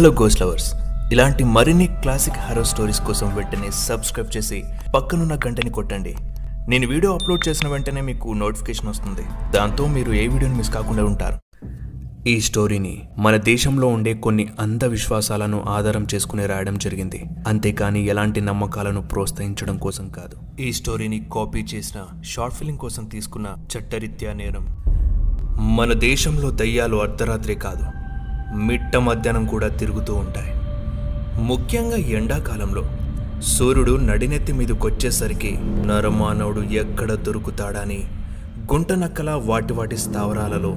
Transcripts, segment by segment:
Hello goes lovers ఇలాంటి మరిన్ని classic harrow stories కోసం వెంటనే సబ్స్క్రైబ్ చేసి పక్కనున్న గంటని కొట్టండి. నేను వీడియో అప్లోడ్ చేసిన వెంటనే మీకు నోటిఫికేషన్ వస్తుంది. దాంతో మీరు ఏ వీడియోని మిస్ కాకుండా ఉంటారు. ఈ స్టోరీని మన దేశంలో ఉండే కొన్ని అంధవిశ్వాసాలను ఆధారం చేసుకుని రాయడం జరిగింది. అంతేకాని ఎలాంటి నమ్మకాలను ప్రోత్సహించడం కోసం కాదు. ఈ స్టోరీని కాపీ చేసిన షార్ట్ ఫిలిం కోసం తీసుకున్న చట్టరీత్యా నేరం. మన దేశంలో దయ్యాలు అర్ధరాత్రే కాదు. మిట్ట మధ్యాహ్నం కూడా తిరుగుతూ ఉంటాయి. ముఖ్యంగా ఎండాకాలంలో సూర్యుడు నడినెత్తి మీదకొచ్చేసరికి నరమానవుడు ఎక్కడ దొరుకుతాడని గుంటనక్కల వాటి వాటి స్థావరాలలో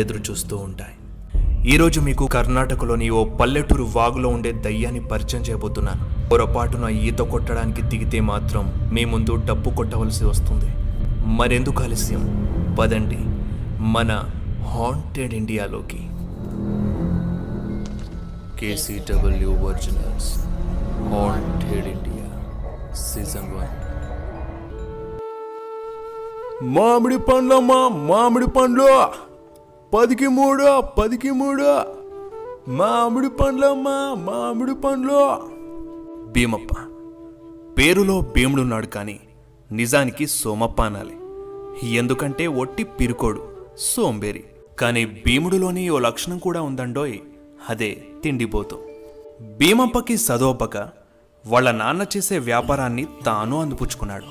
ఎదురు చూస్తూ ఉంటాయి. ఈరోజు మీకు కర్ణాటకలోని ఓ పల్లెటూరు వాగులో ఉండే దయ్యాన్ని పరిచయం చేయబోతున్నాను. పొరపాటున ఈత కొట్టడానికి దిగితే మాత్రం మీ ముందు డప్పు కొట్టవలసి వస్తుంది. మరెందుకు ఆలస్యం? పదండి. మన haunted ఇండియాలోకి KCW originals haunted India season one మామిడి పండ్లమ్మా మామిడి పండ్లు. పదికి మూడు పదికి మూడు. మామిడి పండ్లమ్మా మామిడి పండ్లు. భీమప్ప పేరులో భీముడున్నాడు కానీ నిజానికి సోమప్ప అనాలి. ఎందుకంటే ఒట్టి పిరుకోడు సోంబేరి. కానీ భీముడిలోని ఓ లక్షణం కూడా ఉందండోయ్. అదే తిండిపోతూ. భీమప్పకి సదోపక వాళ్ళ నాన్న చేసే వ్యాపారాన్ని తాను అందిపుచ్చుకున్నాడు.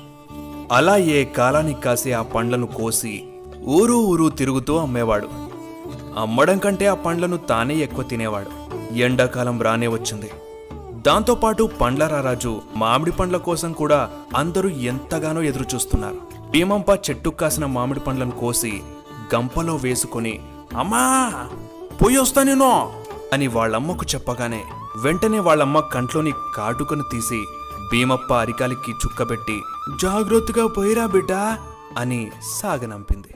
అలా ఏ కాలానికి కాసి ఆ పండ్లను కోసి ఊరు ఊరు తిరుగుతూ అమ్మేవాడు. అమ్మడం కంటే ఆ పండ్లను తానే ఎక్కువ తినేవాడు. ఎండాకాలం రానే వచ్చింది. దాంతోపాటు పండ్ల రారాజు మామిడి పండ్ల కోసం కూడా అందరూ ఎంతగానో ఎదురుచూస్తున్నారు. భీమంప చెట్టు కాసిన మామిడి పండ్లను కోసి గంపలో వేసుకొని అమ్మా పోయి వస్తా నేను అని వాళ్ళమ్మకు చెప్పగానే వెంటనే వాళ్ళమ్మ కంట్లోని కాటుకను తీసి భీమప్ప అరికాలికి చుక్కబెట్టి జాగ్రత్తగా పోయిరా బిడ్డా అని సాగనంపింది.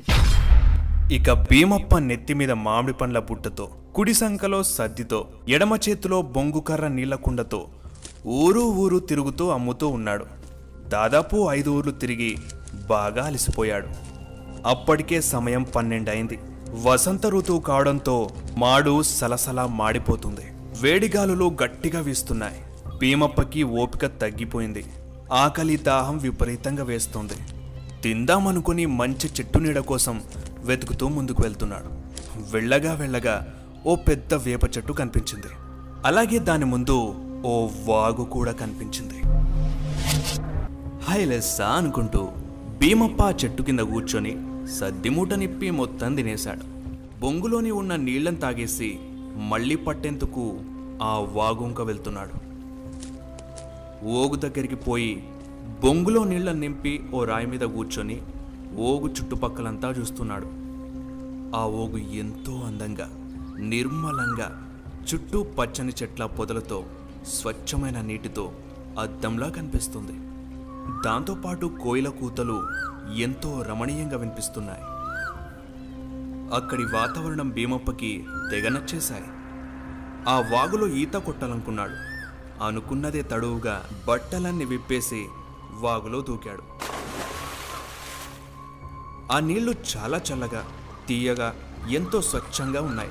ఇక భీమప్ప నెత్తి మీద మామిడి పండ్ల బుట్టతో కుడి సంకలో సద్దితో ఎడమ చేతిలో బొంగుకర్ర నీళ్ళకుండతో ఊరు ఊరు తిరుగుతూ అమ్ముతూ ఉన్నాడు. దాదాపు ఐదు ఊర్లు తిరిగి బాగా అలసిపోయాడు. అప్పటికే సమయం పన్నెండైంది వసంత ఋతువు కావడంతో మాడు సలసలా మాడిపోతుంది. వేడిగాలులు గట్టిగా వీస్తున్నాయి. భీమప్పకి ఓపిక తగ్గిపోయింది. ఆకలి దాహం విపరీతంగా వేస్తుంది. తిందామనుకుని మంచి చెట్టు నీడ కోసం వెతుకుతూ ముందుకు వెళ్తున్నాడు. వెళ్ళగా వెళ్ళగా ఓ పెద్ద వేప చెట్టు కనిపించింది. అలాగే దాని ముందు ఓ వాగు కూడా కనిపించింది. హైలెస్సా అనుకుంటూ భీమప్ప చెట్టు కింద కూర్చొని సద్దిమూట నిప్పి మొత్తం తినేశాడు. బొంగులోని ఉన్న నీళ్ళను తాగేసి మళ్ళీ పట్టేందుకు ఆ వాగుంక వెళ్తున్నాడు. ఓగు దగ్గరికి పోయి బొంగులో నీళ్ళను నింపి ఓ రాయి మీద కూర్చొని ఓగు చుట్టుపక్కలంతా చూస్తున్నాడు. ఆ ఓగు ఎంతో అందంగా నిర్మలంగా చుట్టూ పచ్చని చెట్ల పొదలతో స్వచ్ఛమైన నీటితో అద్దంలా కనిపిస్తుంది. దాంతోపాటు కోయిల కూతలు ఎంతో రమణీయంగా వినిపిస్తున్నాయి. అక్కడి వాతావరణం భీమప్పకి తెగ నచ్చేశాయి. ఆ వాగులో ఈత కొట్టాలనుకున్నాడు. అనుకున్నదే తడువుగా బట్టలన్నీ విప్పేసి వాగులో దూకాడు. ఆ నీళ్ళు చాలా చల్లగా తీయగా ఎంతో స్వచ్ఛంగా ఉన్నాయి.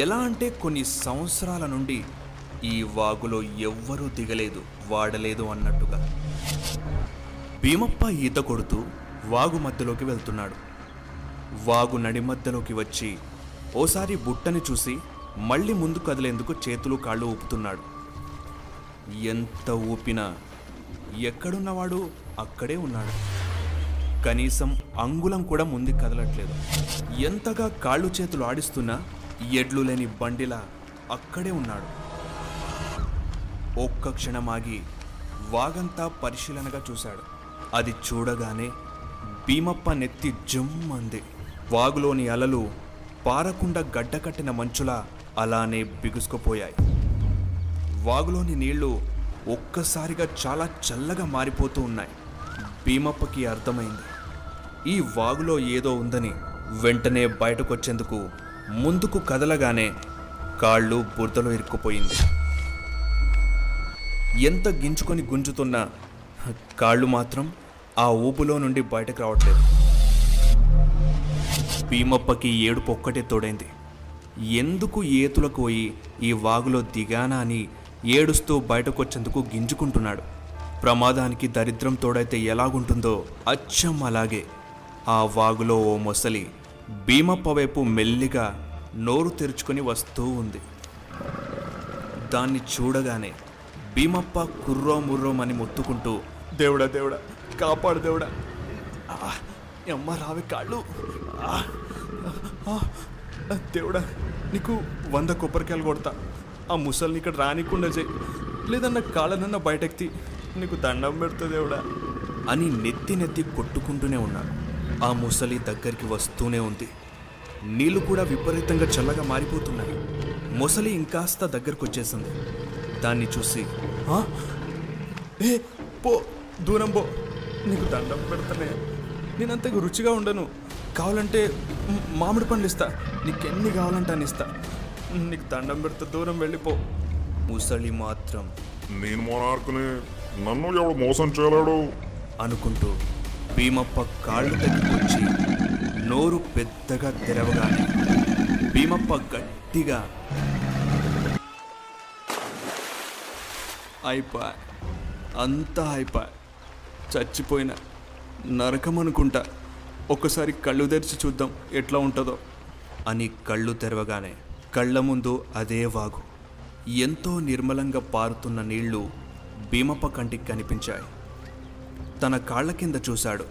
ఎలా అంటే కొన్ని సంవత్సరాల నుండి ఈ వాగులో ఎవ్వరూ దిగలేదు వాడలేదు అన్నట్టుగా. భీమప్ప ఈత కొడుతూ వాగు మధ్యలోకి వెళ్తున్నాడు. వాగు నడి మధ్యలోకి వచ్చి ఓసారి బుట్టని చూసి మళ్ళీ ముందు కదిలేందుకు చేతులు కాళ్ళు ఊపుతున్నాడు. ఎంత ఊపినా ఎక్కడున్నవాడు అక్కడే ఉన్నాడు. కనీసం అంగుళం కూడా ముందు కదలట్లేదు. ఎంతగా కాళ్ళు చేతులు ఆడిస్తున్నా ఎడ్లు లేని బండిలా అక్కడే ఉన్నాడు. ఒక్క క్షణం ఆగి వాగంతా పరిశీలనగా చూశాడు. అది చూడగానే భీమప్ప నెత్తి జమ్మంది. వాగులోని అలలు పారకుండా గడ్డకట్టిన మంచులా అలానే బిగుసుకుపోయాయి. వాగులోని నీళ్ళు ఒక్కసారిగా చాలా చల్లగా మారిపోతూ ఉన్నాయి. భీమప్పకి అర్థమైంది. ఈ వాగులో ఏదో ఉందని వెంటనే బయటకొచ్చేందుకు ముందుకు కదలగానే కాళ్ళు బురదలో ఇరుక్కుపోయింది. ఎంత గింజుకొని గుంజుతున్నా కాళ్ళు మాత్రం ఆ ఊపులో నుండి బయటకు రావట్లేదు. భీమప్పకి ఏడుపు ఒక్కటే తోడైంది. ఎందుకు ఏతులకు పోయి ఈ వాగులో దిగానా అని ఏడుస్తూ బయటకొచ్చేందుకు గింజుకుంటున్నాడు. ప్రమాదానికి దరిద్రం తోడైతే ఎలాగుంటుందో అచ్చం అలాగే. ఆ వాగులో ఓ మొసలి భీమప్ప వైపు మెల్లిగా నోరు తెరుచుకొని వస్తూ ఉంది. దాన్ని చూడగానే భీమప్ప కుర్రో ముర్రోమని మొత్తుకుంటూ దేవుడా దేవుడా కాపాడు దేవుడా. అమ్మ రావి కాళ్ళు. దేవుడా నీకు వంద కొబ్బరికాయలు కొడతా. ఆ ముసల్ని ఇక్కడ రానికుండా చేయి. లేదన్న కాళ్ళనన్న బయటెక్తి నీకు దండం పెడతా దేవుడా. అని నెత్తి నెత్తి కొట్టుకుంటూనే ఉన్నాడు ఆ ముసలి దగ్గరికి వస్తూనే ఉంది. నీళ్ళు కూడా విపరీతంగా చల్లగా మారిపోతున్నాయి. ముసలి ఇంకాస్త దగ్గరకు వచ్చేసింది దాన్ని చూసి ఆ? ఏ పో దూరం పో. నీకు దండం పెడతానే. నేనంతగా రుచిగా ఉండను. కావాలంటే మామిడి పండ్లు ఇస్తా. నీకెన్ని కావాలంటే అని ఇస్తా. నీకు దండం పెడతా దూరం వెళ్ళిపో. ముసలి మాత్రం. నేను మొనార్కుని నన్ను ఎవడు మోసం చేయలేడు? అనుకుంటూ భీమప్ప కాళ్ళు తగ్గికొచ్చి నోరు పెద్దగా తెరవగానే భీమప్ప గట్టిగా అయిపోయా. అంతా అయిపోయా. చచ్చిపోయిన నరకం అనుకుంటా. ఒక్కసారి కళ్ళు తెరిచి చూద్దాం ఎట్లా ఉంటుందో. అని కళ్ళు తెరవగానే కళ్ళ ముందు అదే వాగు. ఎంతో నిర్మలంగా పారుతున్న నీళ్ళు భీమప్ప కంటికి కనిపించాయి. తన కాళ్ళ కింద చూశాడు.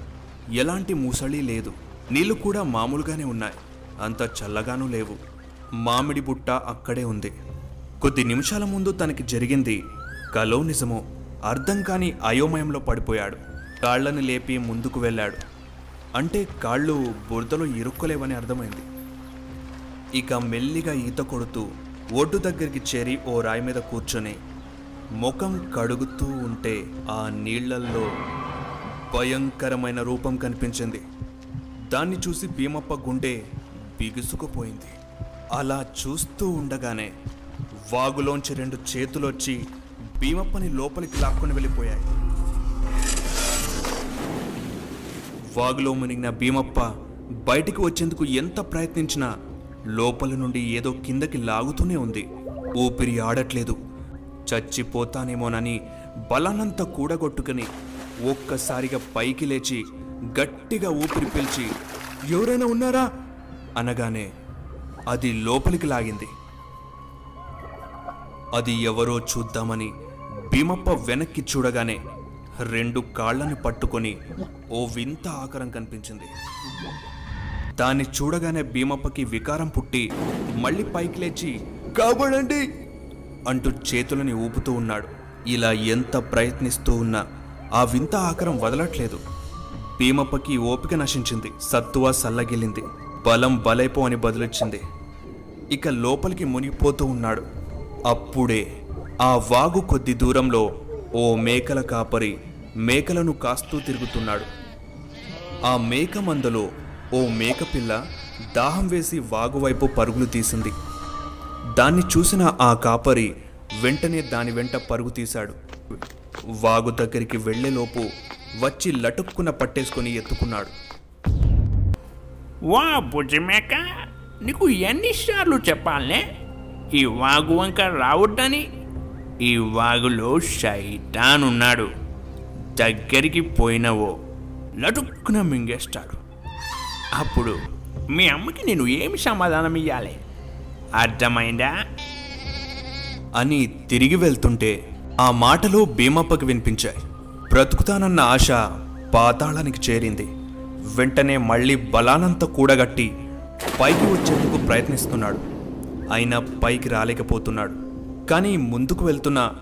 ఎలాంటి ముసళి లేదు. నీళ్ళు కూడా మామూలుగానే ఉన్నాయి. అంత చల్లగానూ లేవు. మామిడి బుట్ట అక్కడే ఉంది. కొద్ది నిమిషాల ముందు తనకి జరిగింది కలో నిజమో అర్థం కాని అయోమయంలో పడిపోయాడు. కాళ్ళని లేపి ముందుకు వెళ్ళాడు. అంటే కాళ్ళు బురదలో ఇరుక్కోలేవని అర్థమైంది. ఇక మెల్లిగా ఈత కొడుతూ ఒడ్డు దగ్గరికి చేరి ఓ రాయి మీద కూర్చొని ముఖం కడుగుతూ ఉంటే ఆ నీళ్ళల్లో భయంకరమైన రూపం కనిపించింది. దాన్ని చూసి భీమప్ప గుండె బిగుసుకుపోయింది. అలా చూస్తూ ఉండగానే వాగులోంచి రెండు చేతులొచ్చి భీమప్పని లోపలికి లాక్కొని వెళ్ళిపోయాయి. వాగులో మునిగిన భీమప్ప బయటికి వచ్చేందుకు ఎంత ప్రయత్నించినా లోపల నుండి ఏదో కిందకి లాగుతూనే ఉంది. ఊపిరి ఆడట్లేదు. చచ్చిపోతానేమోనని బలానంతా కూడగొట్టుకుని ఒక్కసారిగా పైకి లేచి గట్టిగా ఊపిరి పీల్చి ఎవరైనా ఉన్నారా? అనగానే అది లోపలికి లాగింది. అది ఎవరో చూద్దామని భీమప్ప వెనక్కి చూడగానే రెండు కాళ్ళని పట్టుకొని ఓ వింత ఆకారం కనిపించింది. దాన్ని చూడగానే భీమప్పకి వికారం పుట్టి మళ్ళీ పైకి లేచి కాబడండి అంటూ చేతులని ఊపుతూ ఉన్నాడు. ఇలా ఎంత ప్రయత్నిస్తూ ఉన్నా ఆ వింత ఆకారం వదలట్లేదు. భీమప్పకి ఓపిక నశించింది. సత్తువ సల్లగిల్లింది బలం బలైపో అని బదులిచ్చింది. ఇక లోపలికి మునిగిపోతూ ఉన్నాడు. అప్పుడే ఆ వాగు కొద్ది దూరంలో ఓ మేకల కాపరి మేకలను కాస్తూ తిరుగుతున్నాడు. ఆ మేక మందలో ఓ మేకపిల్ల దాహం వేసి వాగువైపు పరుగులు తీసింది. దాన్ని చూసిన ఆ కాపరి వెంటనే దాని వెంట పరుగు తీశాడు. వాగు దగ్గరికి వెళ్ళేలోపు వచ్చి లటుక్కున పట్టేసుకొని ఎత్తుకున్నాడు. వా బుజ్జిమేక నీకు ఎన్నిసార్లు చెప్పాలనే ఈ వాగు వంక రావద్దని ఈ వాగులో షైటాన్ ఉన్నాడు దగ్గరికి పోయినవో లటుక్కున మింగేస్తాడు. అప్పుడు మీ అమ్మకి నేను ఏమి సమాధానం ఇవ్వాలి అర్థమైందా? అని తిరిగి వెళ్తుంటే ఆ మాటలు భీమప్పకి వినిపించాయి. బ్రతుకుతానన్న ఆశ పాతాళానికి చేరింది. వెంటనే మళ్ళీ బలానంతా కూడగట్టి పైకి వచ్చేందుకు ప్రయత్నిస్తున్నాడు. అయినా పైకి రాలేకపోతున్నాడు. కానీ ముందుకు వెళ్తున్న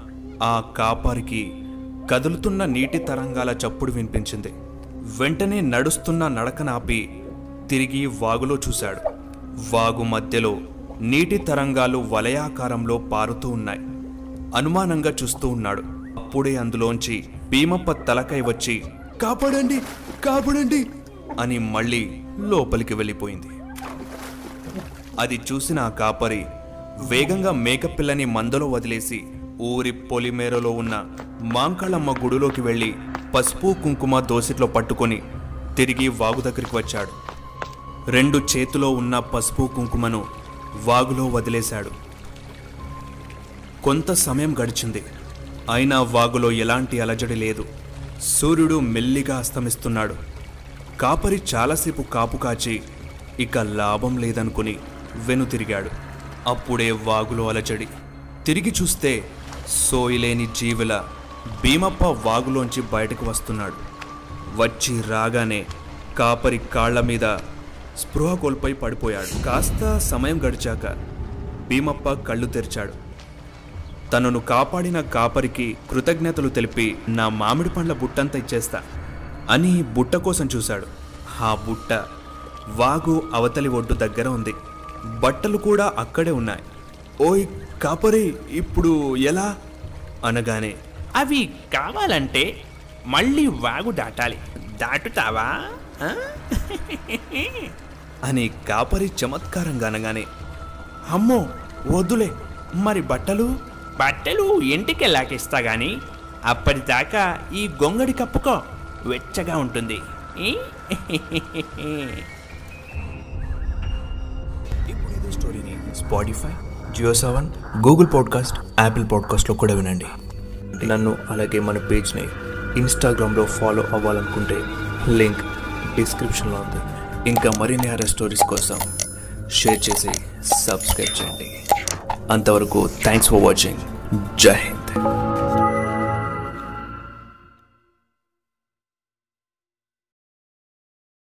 ఆ కాపరికి కదులుతున్న నీటి తరంగాల చప్పుడు వినిపించింది. వెంటనే నడుస్తున్న నడకనాపి తిరిగి వాగులో చూశాడు. వాగు మధ్యలో నీటి తరంగాలు వలయాకారంలో పారుతూ ఉన్నాయి. అనుమానంగా చూస్తూ ఉన్నాడు. అప్పుడే అందులోంచి భీమప్ప తలకై వచ్చి కాపాడండి! కాపాడండి! అని మళ్ళీ లోపలికి వెళ్ళిపోయింది. అది చూసిన ఆ కాపరి వేగంగా మేకపిల్లని మందలో వదిలేసి ఊరి పొలిమేరలో ఉన్న మాంకళమ్మ గుడిలోకి వెళ్ళి పసుపు కుంకుమ దోసిట్లో పట్టుకొని తిరిగి వాగు దగ్గరికి వచ్చాడు. రెండు చేతిలో ఉన్న పసుపు కుంకుమను వాగులో వదిలేశాడు. కొంత సమయం గడిచింది. అయినా వాగులో ఎలాంటి అలజడి లేదు. సూర్యుడు మెల్లిగా అస్తమిస్తున్నాడు. కాపరి చాలాసేపు కాపు కాచి ఇక లాభం లేదనుకుని వెనుతిరిగాడు. అప్పుడే వాగులో అలచడి. తిరిగి చూస్తే సోయిలేని జీవుల భీమప్ప వాగులోంచి బయటకు వస్తున్నాడు. వచ్చి రాగానే కాపరి కాళ్ళ మీద స్పృహ కోల్పై పడిపోయాడు. కాస్త సమయం గడిచాక భీమప్ప కళ్ళు తెరిచాడు. తనను కాపాడిన కాపరికి కృతజ్ఞతలు తెలిపి నా మామిడి పండ్ల బుట్టంతా ఇచ్చేస్తా అని బుట్ట కోసం చూశాడు. ఆ బుట్ట వాగు అవతలి ఒడ్డు దగ్గర ఉంది. బట్టలు కూడా అక్కడే ఉన్నాయి. ఓయ్ కాపరి ఇప్పుడు ఎలా? అనగానే అవి కావాలంటే మళ్ళీ వాగు దాటాలి. దాటుతావా? అని కాపరి చమత్కారంగా అనగానే అమ్మో వద్దులే మరి బట్టలు? బట్టలు ఇంటికి లాకిస్తా గాని అప్పటిదాకా ఈ గొంగడి కప్పుకో వెచ్చగా ఉంటుంది. Spotify Jio Saavn Google podcast Apple పాడ్కాస్ట్లో కూడా వినండి. నన్ను అలాగే మన పేజ్ని ఇన్స్టాగ్రామ్లో ఫాలో అవ్వాలనుకుంటే లింక్ డిస్క్రిప్షన్లో ఉంది. ఇంకా మరిన్ని హర స్టోరీస్ కోసం షేర్ చేసి సబ్స్క్రైబ్ చేయండి. అంతవరకు థ్యాంక్స్ ఫర్ వాచింగ్ జై హింద్